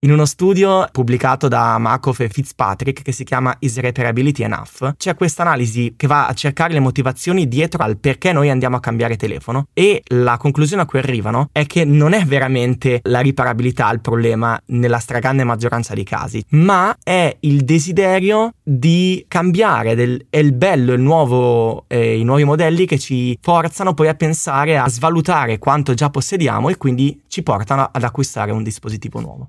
In uno studio pubblicato da Markov e Fitzpatrick che si chiama Is Repairability Enough, c'è questa analisi che va a cercare le motivazioni dietro al perché noi andiamo a cambiare telefono e la conclusione a cui arrivano è che non è veramente la riparabilità il problema nella stragrande maggioranza dei casi, ma è il desiderio di cambiare, del, è il bello, il nuovo, eh, i nuovi modelli che ci forzano poi a pensare, a svalutare quanto già possediamo e quindi ci portano ad acquistare un dispositivo nuovo.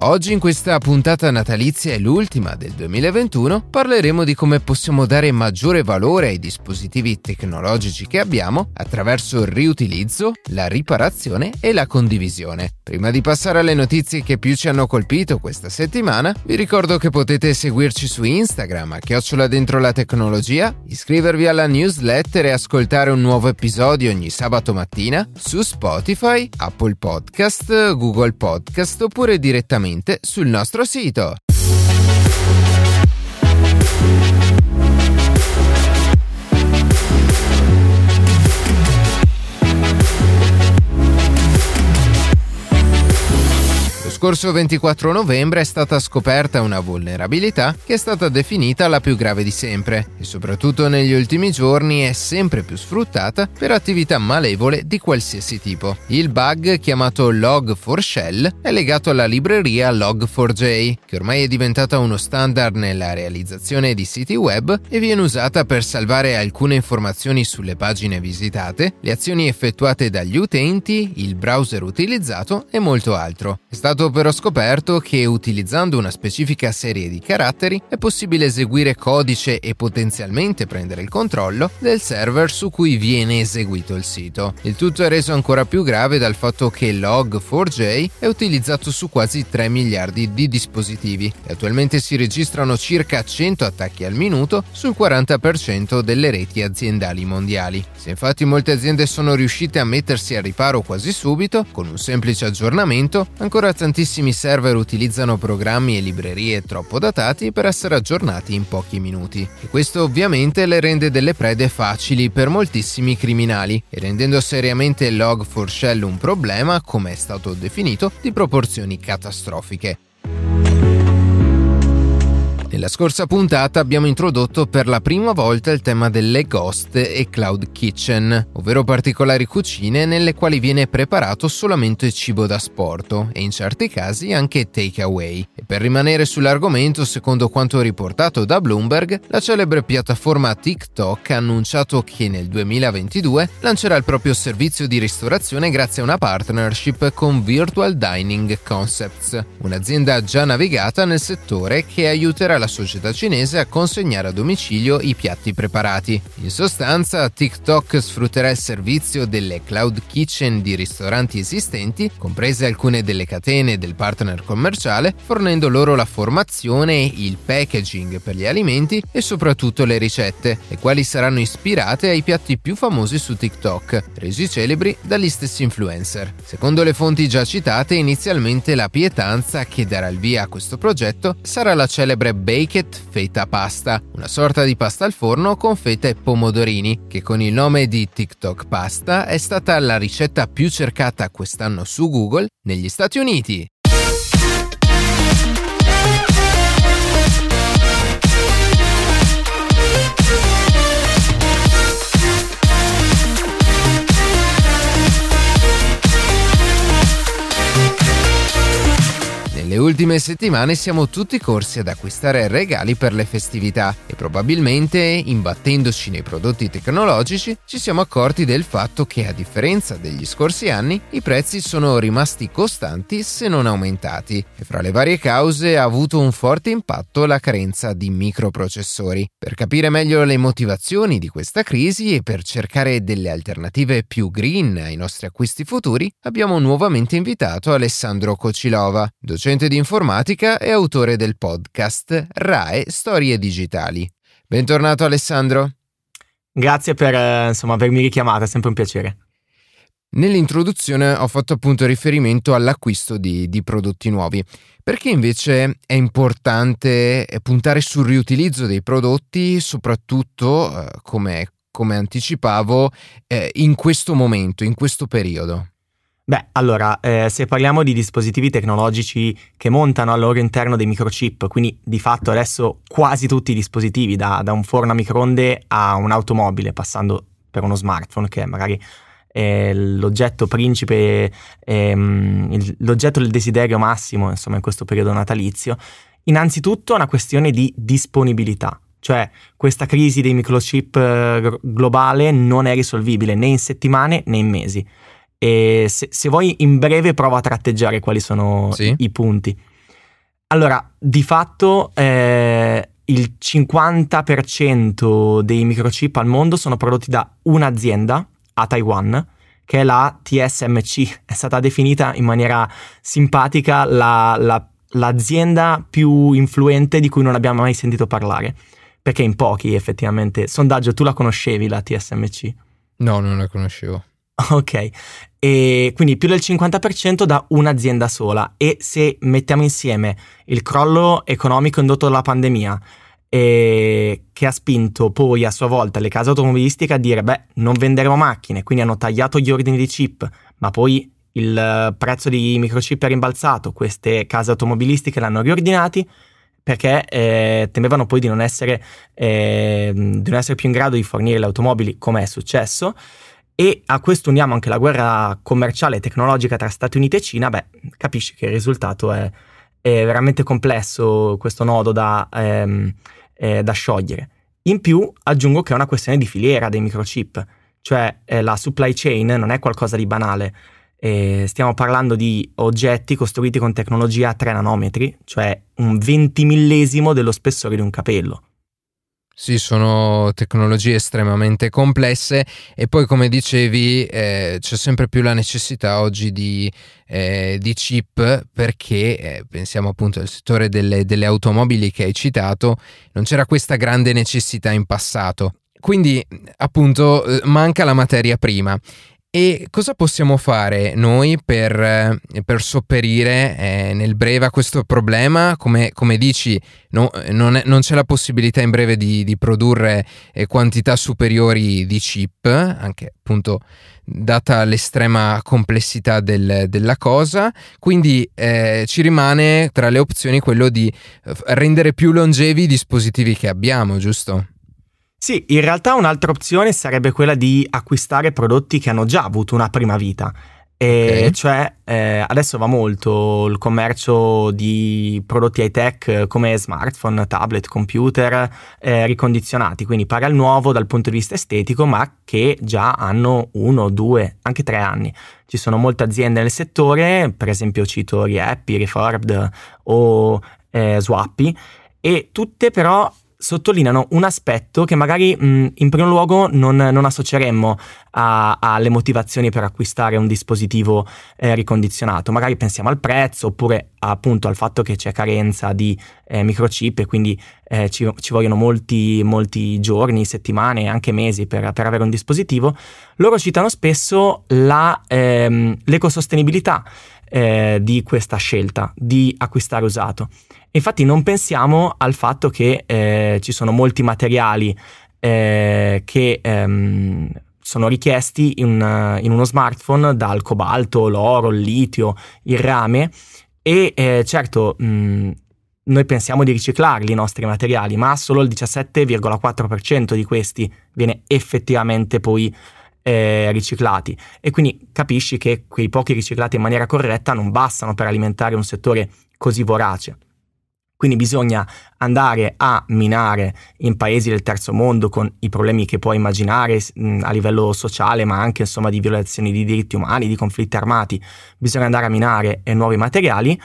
Oggi in questa puntata natalizia e l'ultima del 2021 parleremo di come possiamo dare maggiore valore ai dispositivi tecnologici che abbiamo attraverso il riutilizzo, la riparazione e la condivisione. Prima di passare alle notizie che più ci hanno colpito questa settimana, vi ricordo che potete seguirci su Instagram a chiocciola dentro la tecnologia, iscrivervi alla newsletter e ascoltare un nuovo episodio ogni sabato mattina su Spotify, Apple Podcast, Google Podcast oppure direttamente direttamente sul nostro sito. Scorso 24 novembre è stata scoperta una vulnerabilità che è stata definita la più grave di sempre e soprattutto negli ultimi giorni è sempre più sfruttata per attività malevole di qualsiasi tipo. Il bug chiamato Log4Shell è legato alla libreria Log4j, che ormai è diventata uno standard nella realizzazione di siti web e viene usata per salvare alcune informazioni sulle pagine visitate, le azioni effettuate dagli utenti, il browser utilizzato e molto altro. È stato però scoperto che utilizzando una specifica serie di caratteri è possibile eseguire codice e potenzialmente prendere il controllo del server su cui viene eseguito il sito. Il tutto è reso ancora più grave dal fatto che Log4j è utilizzato su quasi 3 miliardi di dispositivi e attualmente si registrano circa 100 attacchi al minuto sul 40% delle reti aziendali mondiali. Se infatti molte aziende sono riuscite a mettersi a riparo quasi subito, con un semplice aggiornamento, ancora tantissimi server utilizzano programmi e librerie troppo datati per essere aggiornati in pochi minuti. E questo ovviamente le rende delle prede facili per moltissimi criminali e rendendo seriamente Log4Shell un problema, come è stato definito, di proporzioni catastrofiche. Nella scorsa puntata abbiamo introdotto per la prima volta il tema delle ghost e cloud kitchen, ovvero particolari cucine nelle quali viene preparato solamente cibo da sporto e in certi casi anche takeaway. E per rimanere sull'argomento, secondo quanto riportato da Bloomberg, la celebre piattaforma TikTok ha annunciato che nel 2022 lancerà il proprio servizio di ristorazione grazie a una partnership con Virtual Dining Concepts, un'azienda già navigata nel settore che aiuterà la società cinese a consegnare a domicilio i piatti preparati. In sostanza, TikTok sfrutterà il servizio delle cloud kitchen di ristoranti esistenti, comprese alcune delle catene del partner commerciale, fornendo loro la formazione, il packaging per gli alimenti e soprattutto le ricette, le quali saranno ispirate ai piatti più famosi su TikTok, resi celebri dagli stessi influencer. Secondo le fonti già citate, inizialmente la pietanza che darà il via a questo progetto sarà la celebre baked feta pasta, una sorta di pasta al forno con feta e pomodorini, che con il nome di TikTok pasta è stata la ricetta più cercata quest'anno su Google negli Stati Uniti. Ultime settimane siamo tutti corsi ad acquistare regali per le festività e probabilmente, imbattendoci nei prodotti tecnologici, ci siamo accorti del fatto che, a differenza degli scorsi anni, i prezzi sono rimasti costanti se non aumentati e fra le varie cause ha avuto un forte impatto la carenza di microprocessori. Per capire meglio le motivazioni di questa crisi e per cercare delle alternative più green ai nostri acquisti futuri, abbiamo nuovamente invitato Alessandro Cocilova, docente di informatica e autore del podcast RAE Storie Digitali. Bentornato Alessandro. Grazie per insomma, avermi richiamato, è sempre un piacere. Nell'introduzione ho fatto appunto riferimento all'acquisto di, di, prodotti nuovi. Perché invece è importante puntare sul riutilizzo dei prodotti, soprattutto, eh, come, come, anticipavo, eh, in questo momento, in questo periodo? Beh, allora, eh, se parliamo di dispositivi tecnologici che montano al loro interno dei microchip, quindi di fatto adesso quasi tutti i dispositivi, da, da un forno a microonde a un'automobile, passando per uno smartphone che magari è l'oggetto principe, ehm, l'oggetto del desiderio massimo, insomma, in questo periodo natalizio, innanzitutto è una questione di disponibilità. Cioè, questa crisi dei microchip eh, globale non è risolvibile né in settimane né in mesi e se, se vuoi in breve prova a tratteggiare quali sono sì. i, i, punti. Allora, di fatto eh, il 50% dei microchip al mondo sono prodotti da un'azienda a Taiwan, che è la TSMC. È stata definita in maniera simpatica la, la, l'azienda più influente di cui non abbiamo mai sentito parlare. Perché in pochi effettivamente. Sondaggio, tu la conoscevi la TSMC? No, non la conoscevo. Ok, e quindi più del 50% da un'azienda sola. E se mettiamo insieme il crollo economico indotto dalla pandemia e che ha spinto poi a sua volta le case automobilistiche a dire beh non venderemo macchine, quindi hanno tagliato gli ordini di chip, ma poi il prezzo di microchip è rimbalzato, queste case automobilistiche l'hanno riordinati perché eh, temevano poi di non, essere, eh, di non essere più in grado di fornire le automobili come è successo e a questo uniamo anche la guerra commerciale e tecnologica tra Stati Uniti e Cina, beh, capisci che il risultato è, è veramente complesso questo nodo da, ehm, eh, da, sciogliere. In più aggiungo che è una questione di filiera dei microchip, cioè eh, la supply chain non è qualcosa di banale. Eh, stiamo parlando di oggetti costruiti con tecnologia a 3 nanometri, cioè un ventimillesimo dello spessore di un capello. Sì, sono tecnologie estremamente complesse e poi come dicevi eh, c'è sempre più la necessità oggi di, eh, di chip perché eh, pensiamo appunto al settore delle, delle automobili che hai citato, non c'era questa grande necessità in passato. Quindi appunto eh, manca la materia prima e cosa possiamo fare noi per, eh, per sopperire eh, nel breve a questo problema? Come, come dici, no, non, è, non, c'è la possibilità in breve di, di produrre eh, quantità superiori di chip, anche appunto data l'estrema complessità del, della cosa. Quindi eh, ci rimane tra le opzioni quello di eh, rendere più longevi i dispositivi che abbiamo, giusto? Sì, in realtà un'altra opzione sarebbe quella di acquistare prodotti che hanno già avuto una prima vita. E okay. cioè eh, adesso va molto il commercio di prodotti high tech come smartphone, tablet, computer eh, ricondizionati, quindi paga il nuovo dal punto di vista estetico, ma che già hanno uno, due, anche tre anni. Ci sono molte aziende nel settore, per esempio cito Riappi, Refurbed o eh, Swappy, e tutte però sottolineano un aspetto che magari mh, in primo luogo non, non associeremmo alle motivazioni per acquistare un dispositivo eh, ricondizionato. Magari pensiamo al prezzo oppure appunto al fatto che c'è carenza di eh, microchip e quindi eh, ci, ci, vogliono molti, molti giorni, settimane, anche mesi per, per, avere un dispositivo. Loro citano spesso la, ehm, l'ecosostenibilità eh, di questa scelta di acquistare usato. Infatti non pensiamo al fatto che eh, ci sono molti materiali eh, che ehm, sono richiesti in, in, uno smartphone dal cobalto, l'oro, il litio, il rame e eh, certo mh, noi pensiamo di riciclarli i nostri materiali, ma solo il 17,4% di questi viene effettivamente poi eh, riciclati e quindi capisci che quei pochi riciclati in maniera corretta non bastano per alimentare un settore così vorace. Quindi bisogna andare a minare in paesi del terzo mondo con i problemi che puoi immaginare a livello sociale, ma anche insomma di violazioni di diritti umani, di conflitti armati. Bisogna andare a minare eh, nuovi materiali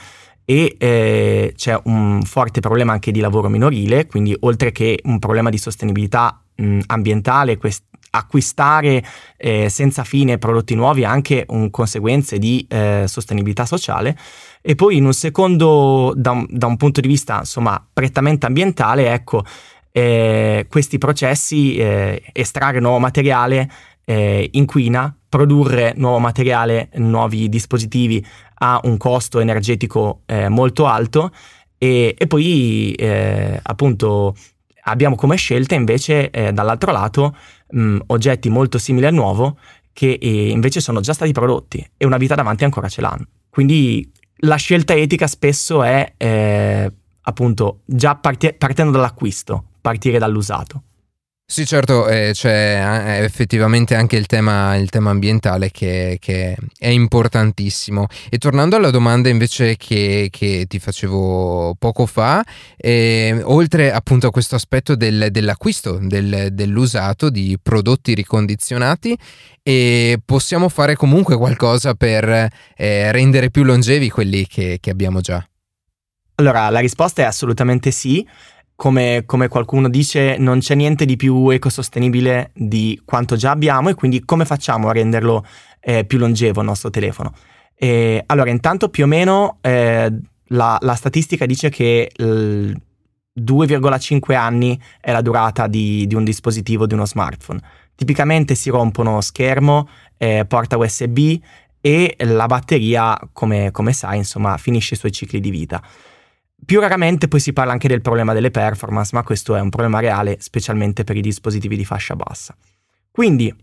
e eh, c'è un forte problema anche di lavoro minorile, quindi oltre che un problema di sostenibilità mh, ambientale, quest- acquistare eh, senza fine prodotti nuovi ha anche un conseguenze di eh, sostenibilità sociale. E poi in un secondo da un, da un punto di vista insomma prettamente ambientale ecco eh, questi processi eh, estrarre nuovo materiale eh, inquina, produrre nuovo materiale, nuovi dispositivi ha un costo energetico eh, molto alto e, e poi eh, appunto abbiamo come scelta invece eh, dall'altro lato mh, oggetti molto simili al nuovo che eh, invece sono già stati prodotti e una vita davanti ancora ce l'hanno. Quindi la scelta etica spesso è eh, appunto già parti- partendo dall'acquisto, partire dall'usato. Sì, certo, eh, c'è effettivamente anche il tema, il tema ambientale che, che, è importantissimo. E tornando alla domanda invece che, che ti facevo poco fa, eh, oltre appunto a questo aspetto del, dell'acquisto, del, dell'usato di prodotti ricondizionati, eh, possiamo fare comunque qualcosa per eh, rendere più longevi quelli che, che abbiamo già? Allora, la risposta è assolutamente sì come, come, qualcuno dice, non c'è niente di più ecosostenibile di quanto già abbiamo e quindi come facciamo a renderlo eh, più longevo il nostro telefono? E, allora, intanto più o meno eh, la, la, statistica dice che l, 2,5 anni è la durata di, di, un dispositivo, di uno smartphone. Tipicamente si rompono schermo, eh, porta USB e la batteria, come, come sai, insomma, finisce i suoi cicli di vita. Più raramente poi si parla anche del problema delle performance, ma questo è un problema reale, specialmente per i dispositivi di fascia bassa. Quindi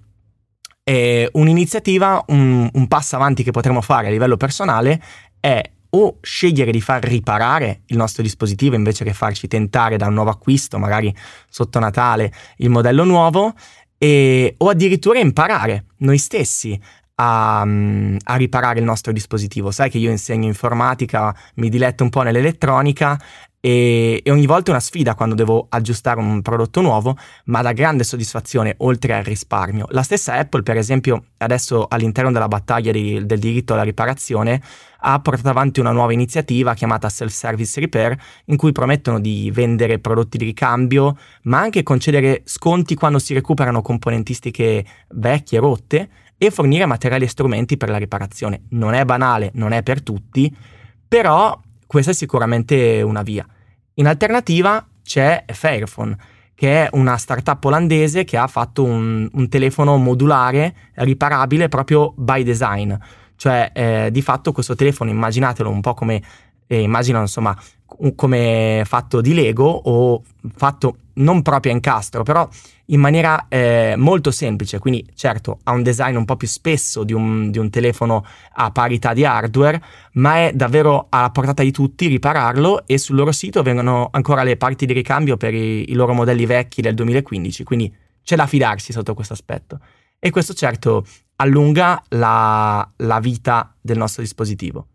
eh, un'iniziativa, un, un passo avanti che potremmo fare a livello personale è o scegliere di far riparare il nostro dispositivo invece che farci tentare da un nuovo acquisto, magari sotto Natale, il modello nuovo, e, o addirittura imparare noi stessi a, a, riparare il nostro dispositivo. Sai che io insegno informatica, mi diletto un po' nell'elettronica e, e, ogni volta è una sfida quando devo aggiustare un prodotto nuovo, ma da grande soddisfazione oltre al risparmio. La stessa Apple, per esempio, adesso all'interno della battaglia di, del diritto alla riparazione, ha portato avanti una nuova iniziativa chiamata Self-Service Repair, in cui promettono di vendere prodotti di ricambio, ma anche concedere sconti quando si recuperano componentistiche vecchie, rotte, e fornire materiali e strumenti per la riparazione. Non è banale, non è per tutti, però questa è sicuramente una via. In alternativa c'è Fairphone, che è una startup olandese che ha fatto un, un telefono modulare riparabile proprio by design. Cioè, eh, di fatto questo telefono, immaginatelo un po' come, eh, immagino insomma, come fatto di Lego o fatto non proprio a incastro, però in maniera eh, molto semplice, quindi certo ha un design un po' più spesso di un, di un, telefono a parità di hardware, ma è davvero alla portata di tutti ripararlo e sul loro sito vengono ancora le parti di ricambio per i, i loro modelli vecchi del 2015, quindi c'è da fidarsi sotto questo aspetto. E questo certo allunga la, la vita del nostro dispositivo.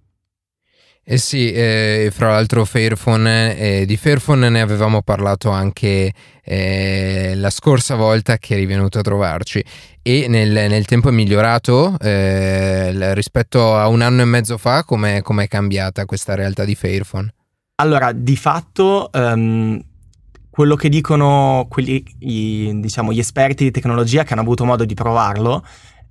Eh sì, eh, fra l'altro Fairphone, eh, di Fairphone ne avevamo parlato anche eh, la scorsa volta che eri venuto a trovarci e nel, nel tempo è migliorato eh, rispetto a un anno e mezzo fa, come è cambiata questa realtà di Fairphone? Allora, di fatto... Um quello che dicono quelli, i, diciamo, gli esperti di tecnologia che hanno avuto modo di provarlo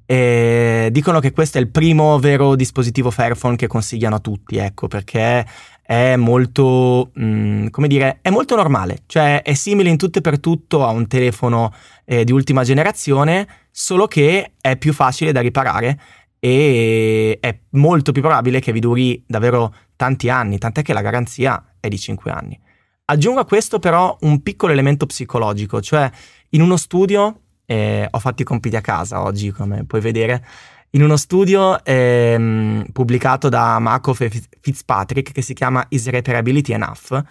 e dicono che questo è il primo vero dispositivo Fairphone che consigliano a tutti, ecco, perché è molto, mh, mm, come dire, è molto normale, cioè è simile in tutto e per tutto a un telefono eh, di ultima generazione, solo che è più facile da riparare e è molto più probabile che vi duri davvero tanti anni, tant'è che la garanzia è di 5 anni. Aggiungo a questo però un piccolo elemento psicologico, cioè in uno studio eh, ho fatto i compiti a casa oggi, come puoi vedere, in uno studio ehm, pubblicato da Markov e Fitzpatrick che si chiama Is Repairability Enough?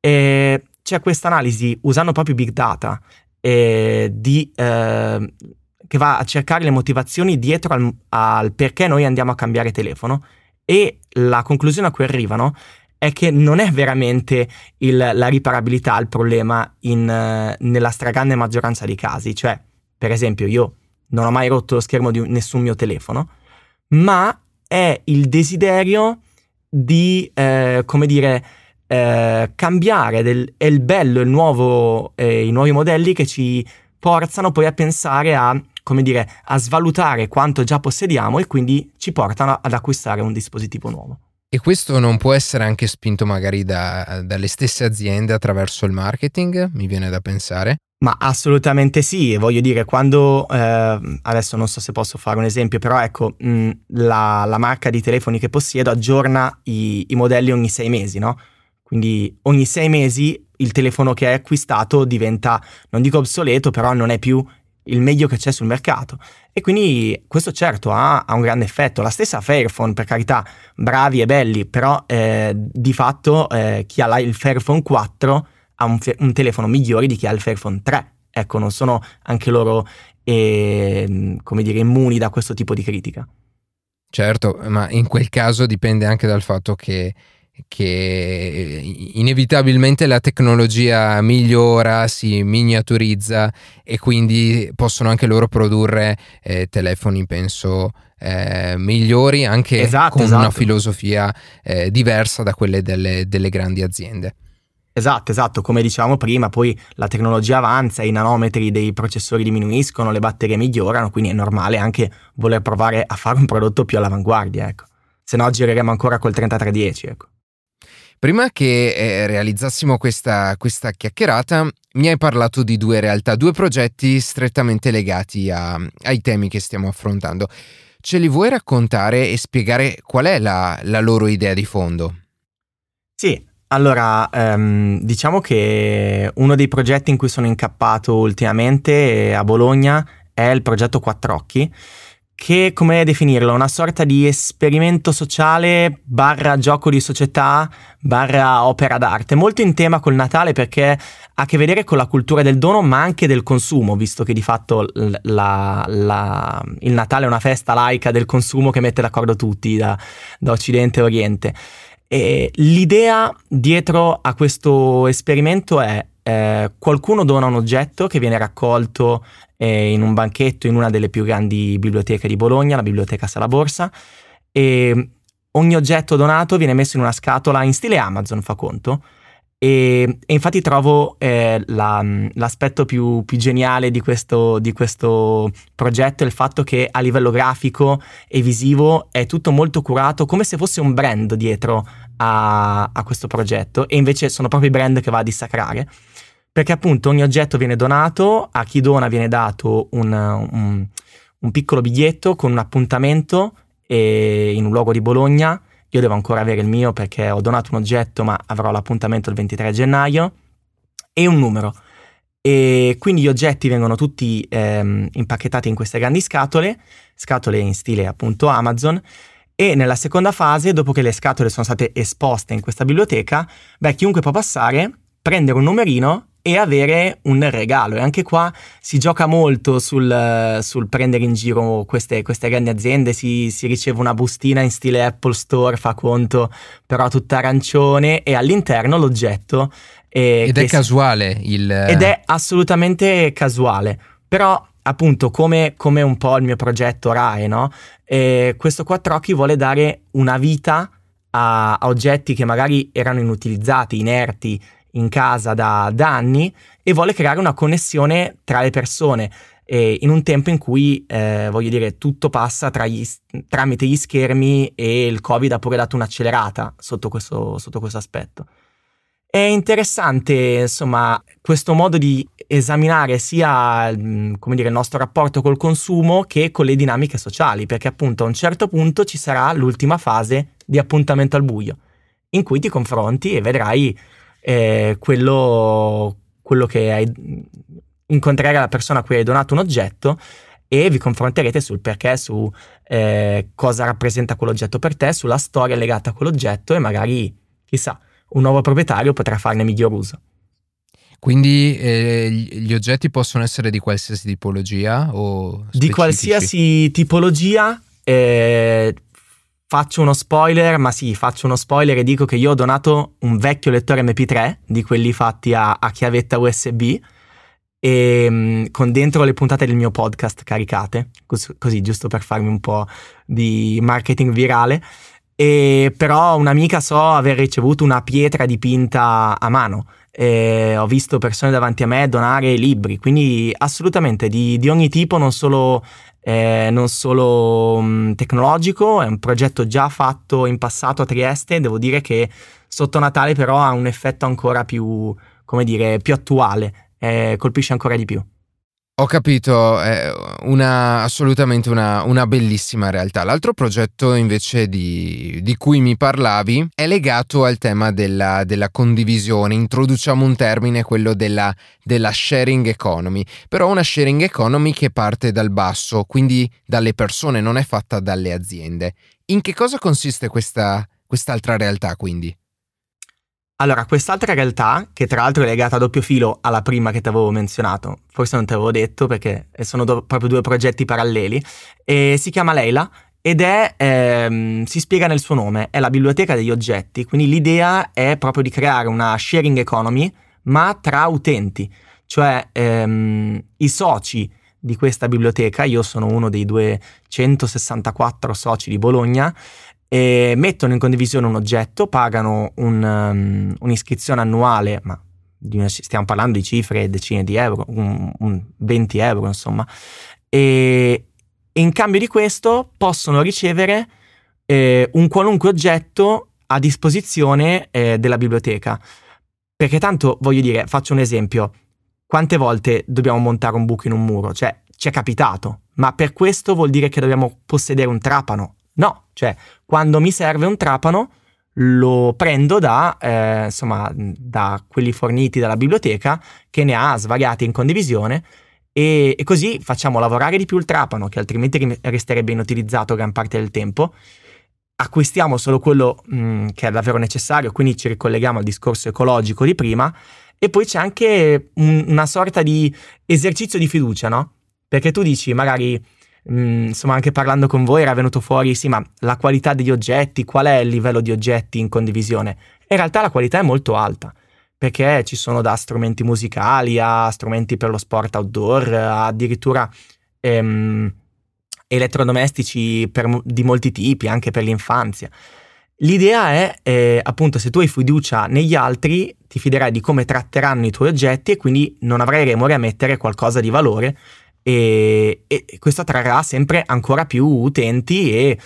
E c'è questa analisi usando proprio big data eh, di, eh, che va a cercare le motivazioni dietro al, al perché noi andiamo a cambiare telefono e la conclusione a cui arrivano è che non è veramente il, la riparabilità il problema in, nella stragrande maggioranza dei casi, cioè per esempio io non ho mai rotto lo schermo di nessun mio telefono, ma è il desiderio di, eh, come dire, eh, cambiare, del, è il bello, il nuovo, eh, i nuovi modelli che ci forzano poi a pensare a, come dire, a svalutare quanto già possediamo e quindi ci portano ad acquistare un dispositivo nuovo. E questo non può essere anche spinto magari da, dalle stesse aziende attraverso il marketing, mi viene da pensare? Ma assolutamente sì, voglio dire, quando eh, adesso non so se posso fare un esempio, però ecco, mh, la, la, marca di telefoni che possiedo aggiorna i, i, modelli ogni sei mesi, no? Quindi ogni sei mesi il telefono che hai acquistato diventa, non dico obsoleto, però non è più il meglio che c'è sul mercato. E quindi questo certo ha, ha un grande effetto. La stessa Fairphone, per carità, bravi e belli, però eh, di fatto eh, chi ha il Fairphone 4 ha un, un, telefono migliore di chi ha il Fairphone 3. Ecco, non sono anche loro, eh, come dire, immuni da questo tipo di critica. Certo, ma in quel caso dipende anche dal fatto che che inevitabilmente la tecnologia migliora, si miniaturizza e quindi possono anche loro produrre eh, telefoni, penso, eh, migliori anche esatto, con esatto. una filosofia eh, diversa da quelle delle, delle grandi aziende. Esatto, esatto, come dicevamo prima, poi la tecnologia avanza, i nanometri dei processori diminuiscono, le batterie migliorano, quindi è normale anche voler provare a fare un prodotto più all'avanguardia, ecco. Se no gireremo ancora col 3310, ecco. Prima che eh, realizzassimo questa, questa, chiacchierata, mi hai parlato di due realtà, due progetti strettamente legati a, ai temi che stiamo affrontando. Ce li vuoi raccontare e spiegare qual è la, la loro idea di fondo? Sì, allora, um, diciamo che uno dei progetti in cui sono incappato ultimamente a Bologna è il progetto Quattro Occhi che, come definirlo, una sorta di esperimento sociale barra gioco di società barra opera d'arte, molto in tema col Natale perché ha a che vedere con la cultura del dono ma anche del consumo, visto che di fatto la, la, il Natale è una festa laica del consumo che mette d'accordo tutti da, da Occidente e Oriente. E l'idea dietro a questo esperimento è eh, qualcuno dona un oggetto che viene raccolto eh, in un banchetto in una delle più grandi biblioteche di Bologna, la biblioteca Sala Borsa, e ogni oggetto donato viene messo in una scatola in stile Amazon, fa conto, e, e infatti trovo eh, la, l'aspetto più, più geniale di questo, di questo, progetto il fatto che a livello grafico e visivo è tutto molto curato, come se fosse un brand dietro a, a questo progetto, e invece sono proprio i brand che va a dissacrare perché appunto ogni oggetto viene donato, a chi dona viene dato un, un, un piccolo biglietto con un appuntamento in un luogo di Bologna. Io devo ancora avere il mio perché ho donato un oggetto, ma avrò l'appuntamento il 23 gennaio e un numero. E quindi gli oggetti vengono tutti ehm, impacchettati in queste grandi scatole, scatole in stile appunto Amazon. E nella seconda fase, dopo che le scatole sono state esposte in questa biblioteca, beh, chiunque può passare, prendere un numerino e avere un regalo. E anche qua si gioca molto sul, sul prendere in giro queste, queste grandi aziende, si, si, riceve una bustina in stile Apple Store, fa conto, però tutta arancione e all'interno l'oggetto. Eh, ed è casuale il... Ed è assolutamente casuale, però appunto come, come un po' il mio progetto RAE, no? E questo quattro occhi vuole dare una vita a, a oggetti che magari erano inutilizzati, inerti, in casa da, da anni e vuole creare una connessione tra le persone eh, in un tempo in cui, eh, voglio dire, tutto passa gli, tramite gli schermi e il Covid ha pure dato un'accelerata sotto questo, sotto questo aspetto. È interessante, insomma, questo modo di esaminare sia come dire, il nostro rapporto col consumo che con le dinamiche sociali, perché appunto a un certo punto ci sarà l'ultima fase di appuntamento al buio, in cui ti confronti e vedrai eh, quello, quello che hai, incontrerai la persona a cui hai donato un oggetto e vi confronterete sul perché, su eh, cosa rappresenta quell'oggetto per te, sulla storia legata a quell'oggetto e magari, chissà, un nuovo proprietario potrà farne miglior uso. Quindi eh, gli oggetti possono essere di qualsiasi tipologia o specifici? Di qualsiasi tipologia, eh, Faccio uno spoiler, ma sì, faccio uno spoiler e dico che io ho donato un vecchio lettore MP3 di quelli fatti a, a chiavetta USB e mm, con dentro le puntate del mio podcast caricate, così, così giusto per farmi un po' di marketing virale. E però un'amica so aver ricevuto una pietra dipinta a mano eh, ho visto persone davanti a me donare libri, quindi assolutamente di, di ogni tipo, non solo, eh, non solo mh, mm, tecnologico, è un progetto già fatto in passato a Trieste, devo dire che sotto Natale però ha un effetto ancora più, come dire, più attuale, eh, colpisce ancora di più. Ho capito, è una, assolutamente una, una, bellissima realtà. L'altro progetto invece di, di, cui mi parlavi è legato al tema della, della condivisione. Introduciamo un termine, quello della, della, sharing economy, però una sharing economy che parte dal basso, quindi dalle persone, non è fatta dalle aziende. In che cosa consiste questa, quest'altra realtà quindi? Allora, quest'altra realtà, che tra l'altro è legata a doppio filo alla prima che ti avevo menzionato, forse non te l'avevo detto perché sono do- proprio due progetti paralleli, si chiama Leila ed è, ehm, si spiega nel suo nome, è la biblioteca degli oggetti, quindi l'idea è proprio di creare una sharing economy, ma tra utenti, cioè ehm, i soci di questa biblioteca, io sono uno dei 264 soci di Bologna, e mettono in condivisione un oggetto, pagano un, um, un'iscrizione annuale, ma una, stiamo parlando di cifre decine di euro, un, un 20 euro insomma, e, e, in cambio di questo possono ricevere eh, un qualunque oggetto a disposizione eh, della biblioteca. Perché tanto voglio dire, faccio un esempio, quante volte dobbiamo montare un buco in un muro? Cioè, ci è capitato, ma per questo vuol dire che dobbiamo possedere un trapano? No, cioè quando mi serve un trapano lo prendo da, eh, insomma, da quelli forniti dalla biblioteca che ne ha svariati in condivisione e, e, così facciamo lavorare di più il trapano che altrimenti resterebbe inutilizzato gran parte del tempo. Acquistiamo solo quello mh, mm, che è davvero necessario, quindi ci ricolleghiamo al discorso ecologico di prima e poi c'è anche un, una sorta di esercizio di fiducia, no? Perché tu dici magari Mm, insomma anche parlando con voi era venuto fuori, sì, ma la qualità degli oggetti, qual è il livello di oggetti in condivisione? In realtà la qualità è molto alta, perché ci sono da strumenti musicali a strumenti per lo sport outdoor, addirittura ehm, elettrodomestici per, di molti tipi, anche per l'infanzia. L'idea è, eh, appunto, se tu hai fiducia negli altri, ti fiderai di come tratteranno i tuoi oggetti e quindi non avrai remore a mettere qualcosa di valore e, e questo attrarrà sempre ancora più utenti e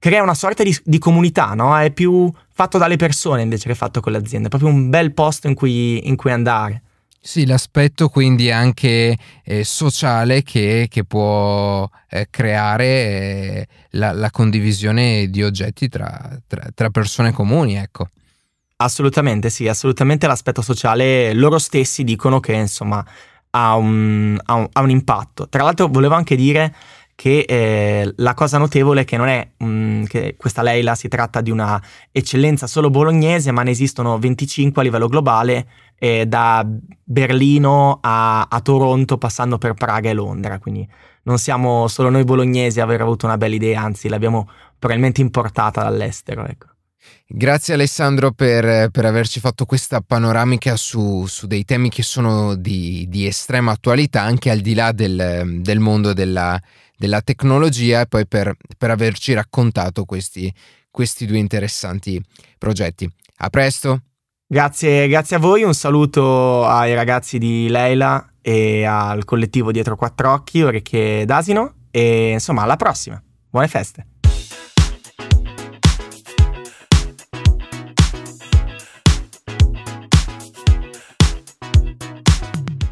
crea una sorta di, di comunità, no? È più fatto dalle persone invece che fatto con le aziende, è proprio un bel posto in cui, in cui andare. Sì, l'aspetto quindi anche eh, sociale che, che può eh, creare eh, la, la, condivisione di oggetti tra, tra, tra, persone comuni, ecco. Assolutamente sì, assolutamente l'aspetto sociale, loro stessi dicono che insomma ha un, ha un, ha un impatto. Tra l'altro volevo anche dire che eh, la cosa notevole è che non è mh, che questa Leila si tratta di una eccellenza solo bolognese, ma ne esistono 25 a livello globale, eh, da Berlino a, a, Toronto, passando per Praga e Londra. Quindi non siamo solo noi bolognesi a aver avuto una bella idea, anzi l'abbiamo probabilmente importata dall'estero. Ecco. Grazie Alessandro per, per, averci fatto questa panoramica su, su dei temi che sono di, di, estrema attualità anche al di là del, del mondo della, della, tecnologia e poi per, per averci raccontato questi, questi, due interessanti progetti. A presto! Grazie, grazie a voi, un saluto ai ragazzi di Leila e al collettivo Dietro Quattro Occhi, Orecchie d'Asino e insomma alla prossima. Buone feste!